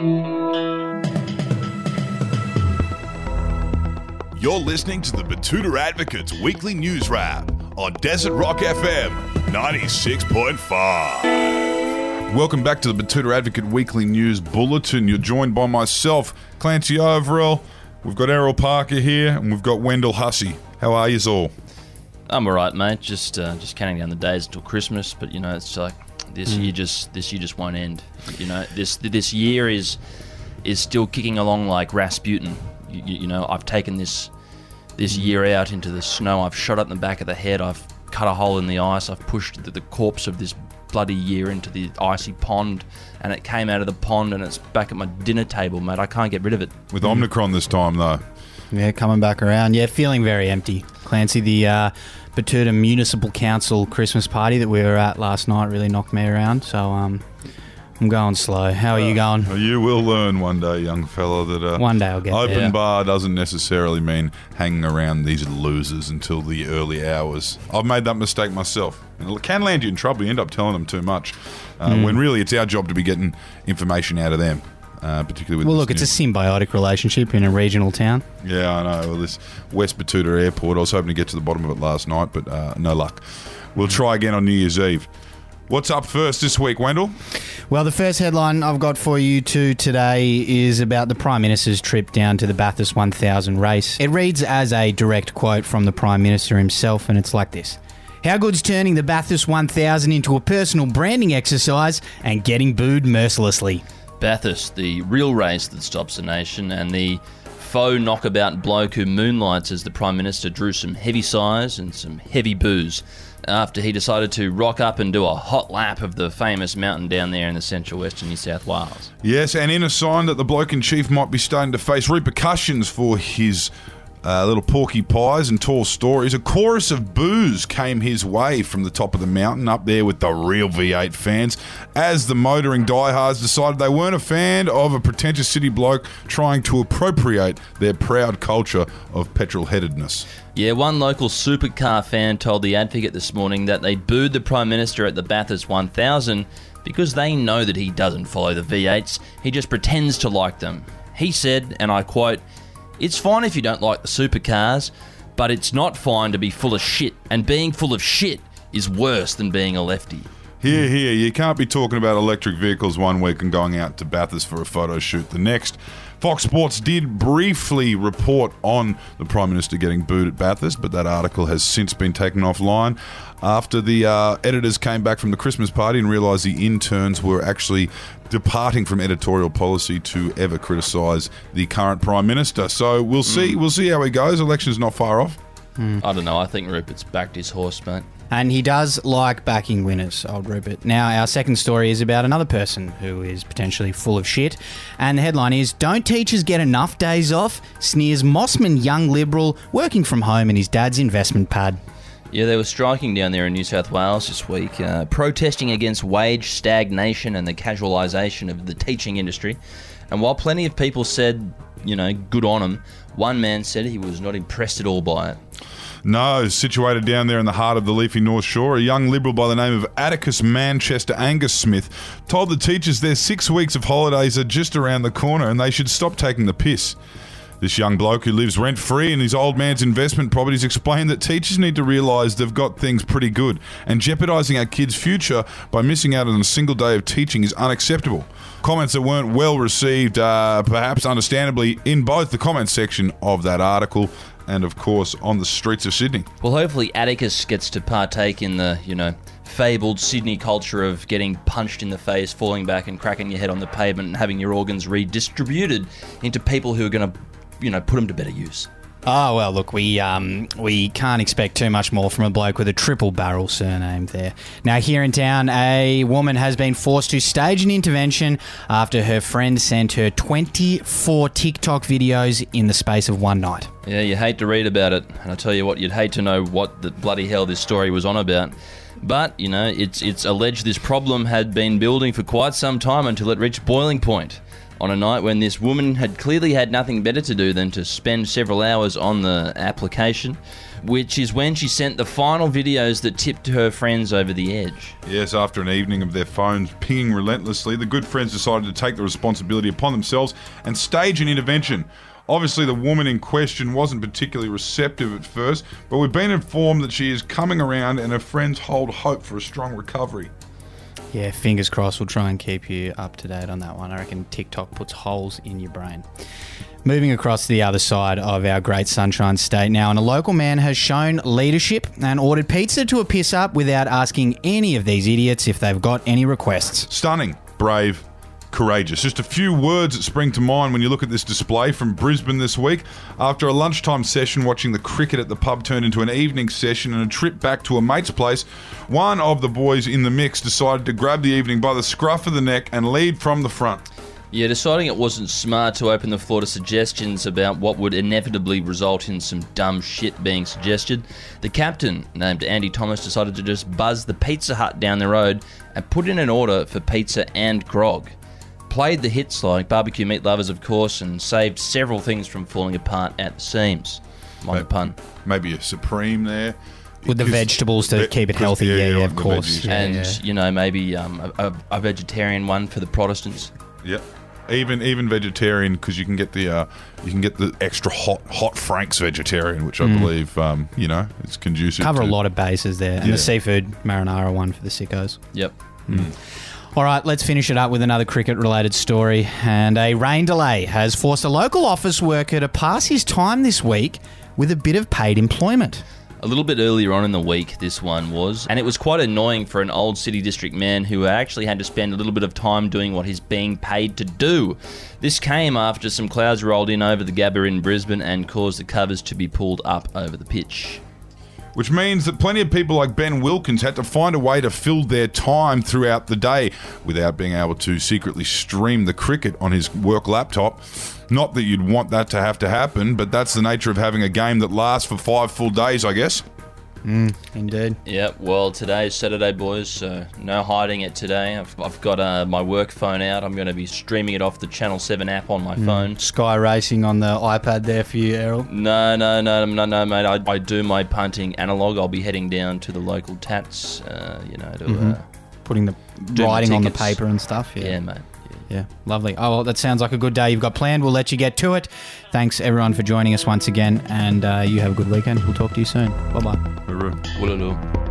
You're listening to the Betoota Advocates Weekly News Wrap on Desert Rock FM 96.5. Welcome back to the Betoota Advocate Weekly News Bulletin. You're joined by myself, Clancy Overell. We've got Errol Parker here, and we've got Wendell Hussey. How are yous all? I'm alright, mate. Just uh, just counting down the days until Christmas, but you know, it's like this Hmm. year just this year just won't end. You know, this this year is is still kicking along like Rasputin. You, you, you know, I've taken this this Hmm. year out into the snow. I've shot it in the back of the head. I've cut a hole in the ice. I've pushed the, the corpse of this bloody year into the icy pond, and it came out of the pond and it's back at my dinner table, mate. I can't get rid of it. With Omicron this time, though. Yeah, coming back around. Yeah, feeling very empty. Clancy, the uh, Betoota Municipal Council Christmas party that we were at last night really knocked me around. So um, I'm going slow. How are you going? Well, You will learn one day, young fella, that uh, One day I'll get open there. bar doesn't necessarily mean hanging around these losers until the early hours. I've made that mistake myself. And it can land you in trouble. You end up telling them too much. Uh, Hmm. When really it's our job to be getting information out of them, uh, particularly with Well, look, it's a symbiotic relationship in a regional town. Yeah, I know. Well, this West Betoota Airport, I was hoping to get to the bottom of it last night, but uh, no luck. We'll try again on New Year's Eve. What's up first this week, Wendell? Well, the first headline I've got for you two today is about the Prime Minister's trip down to the Bathurst 1000 race. It reads as a direct quote from the Prime Minister himself, and it's like this. How good's turning the Bathurst 1000 into a personal branding exercise and getting booed mercilessly? Bathurst, the real race that stops the nation, and the faux knockabout bloke who moonlights as the Prime Minister drew some heavy sighs and some heavy boos after he decided to rock up and do a hot lap of the famous mountain down there in the central western New South Wales. Yes, and in a sign that the bloke in chief might be starting to face repercussions for his uh, little porky pies and tall stories, a chorus of boos came his way from the top of the mountain up there with the real V8 fans as the motoring diehards decided they weren't a fan of a pretentious city bloke trying to appropriate their proud culture of petrol headedness. Yeah, one local supercar fan told The Advocate this morning that they booed the Prime Minister at the Bathurst 1000 because they know that he doesn't follow the V8s, he just pretends to like them. He said, and I quote, It's fine if you don't like the supercars, but it's not fine to be full of shit, and being full of shit is worse than being a lefty. Here, here, you can't be talking about electric vehicles one week and going out to Bathurst for a photo shoot the next. Fox Sports did briefly report on the Prime Minister getting booed at Bathurst, but that article has since been taken offline after the uh, editors came back from the Christmas party and realised the interns were actually departing from editorial policy to ever criticise the current Prime Minister. So we'll see. We'll see how he goes. Election's not far off. I don't know, I think Rupert's backed his horse, mate. And he does like backing winners, old Rupert. Now, our second story is about another person who is potentially full of shit. And the headline is Don't teachers get enough days off? Sneers Mosman young liberal working from home in his dad's investment pad. Yeah, they were striking down there in New South Wales this week, uh, protesting against wage stagnation and the casualisation of the teaching industry. And while plenty of people said, you know, good on them, one man said he was not impressed at all by it. No, situated down there in the heart of the leafy North Shore, a young liberal by the name of Atticus Manchester Angus Smith told the teachers their six weeks of holidays are just around the corner and they should stop taking the piss. This young bloke who lives rent free in his old man's investment properties explained that teachers need to realise they've got things pretty good, and jeopardising our kids' future by missing out on a single day of teaching is unacceptable. Comments that weren't well received, uh, perhaps understandably, in both the comments section of that article and, of course, on the streets of Sydney. Well, hopefully Atticus gets to partake in the, you know, fabled Sydney culture of getting punched in the face, falling back and cracking your head on the pavement and having your organs redistributed into people who are going to, you know, put them to better use. Oh well, look, we um, we can't expect too much more from a bloke with a triple barrel surname there. Now, here in town, a woman has been forced to stage an intervention after her friend sent her 24 TikTok videos in the space of one night. Yeah, you hate to read about it, and I tell you what, you'd hate to know what the bloody hell this story was on about. But you know, it's it's alleged this problem had been building for quite some time until it reached boiling point. On a night when this woman had clearly had nothing better to do than to spend several hours on the application, which is when she sent the final videos that tipped her friends over the edge. Yes, after an evening of their phones pinging relentlessly, the good friends decided to take the responsibility upon themselves and stage an intervention. Obviously, the woman in question wasn't particularly receptive at first, but we've been informed that she is coming around and her friends hold hope for a strong recovery. Yeah, fingers crossed. We'll try and keep you up to date on that one. I reckon TikTok puts holes in your brain. Moving across to the other side of our great sunshine state now, and a local man has shown leadership and ordered pizza to a piss up without asking any of these idiots if they've got any requests. Stunning, brave, courageous. Just a few words that spring to mind when you look at this display from Brisbane this week. After a lunchtime session watching the cricket at the pub turned into an evening session and a trip back to a mate's place, one of the boys in the mix decided to grab the evening by the scruff of the neck and lead from the front. Yeah, deciding it wasn't smart to open the floor to suggestions about what would inevitably result in some dumb shit being suggested, the captain, named Andy Thomas, decided to just buzz the Pizza Hut down the road and put in an order for pizza and grog. Played the hits like Barbecue Meat Lovers, of course, and saved several things from falling apart at the seams. Mind the pun. Maybe a supreme there. With the vegetables to keep it healthy, yeah, yeah, like of the course. veggies. Yeah, and, yeah. you know, maybe um, a, a, a vegetarian one for the Protestants. Yep. Even even vegetarian because you can get the uh, you can get the extra hot hot Frank's vegetarian, which I believe um, you know it's conducive. Mm. Cover a to- lot of bases there. And Yeah. the seafood marinara one for the sickos. Yep. All right, let's finish it up with another cricket related story. And a rain delay has forced a local office worker to pass his time this week with a bit of paid employment. A little bit earlier on in the week, this one was, and it was quite annoying for an old city district man who actually had to spend a little bit of time doing what he's being paid to do. This came after some clouds rolled in over the Gabba in Brisbane and caused the covers to be pulled up over the pitch. Which means that plenty of people like Ben Wilkins had to find a way to fill their time throughout the day without being able to secretly stream the cricket on his work laptop. Not that you'd want that to have to happen, but that's the nature of having a game that lasts for five full days, I guess. Indeed. Yep, well, today's Saturday, boys, so no hiding it today. I've, I've got uh, my work phone out. I'm going to be streaming it off the Channel 7 app on my phone. Sky Racing on the iPad there for you, Errol. No, no, no, no, no, mate. I, I do my punting analog. I'll be heading down to the local tats, uh, you know, to, uh, Putting the writing on the paper and stuff. yeah, mate. Yeah. Lovely. Oh, well, that sounds like a good day you've got planned. We'll let you get to it. Thanks, everyone, for joining us once again, and uh, you have a good weekend. We'll talk to you soon. Bye bye.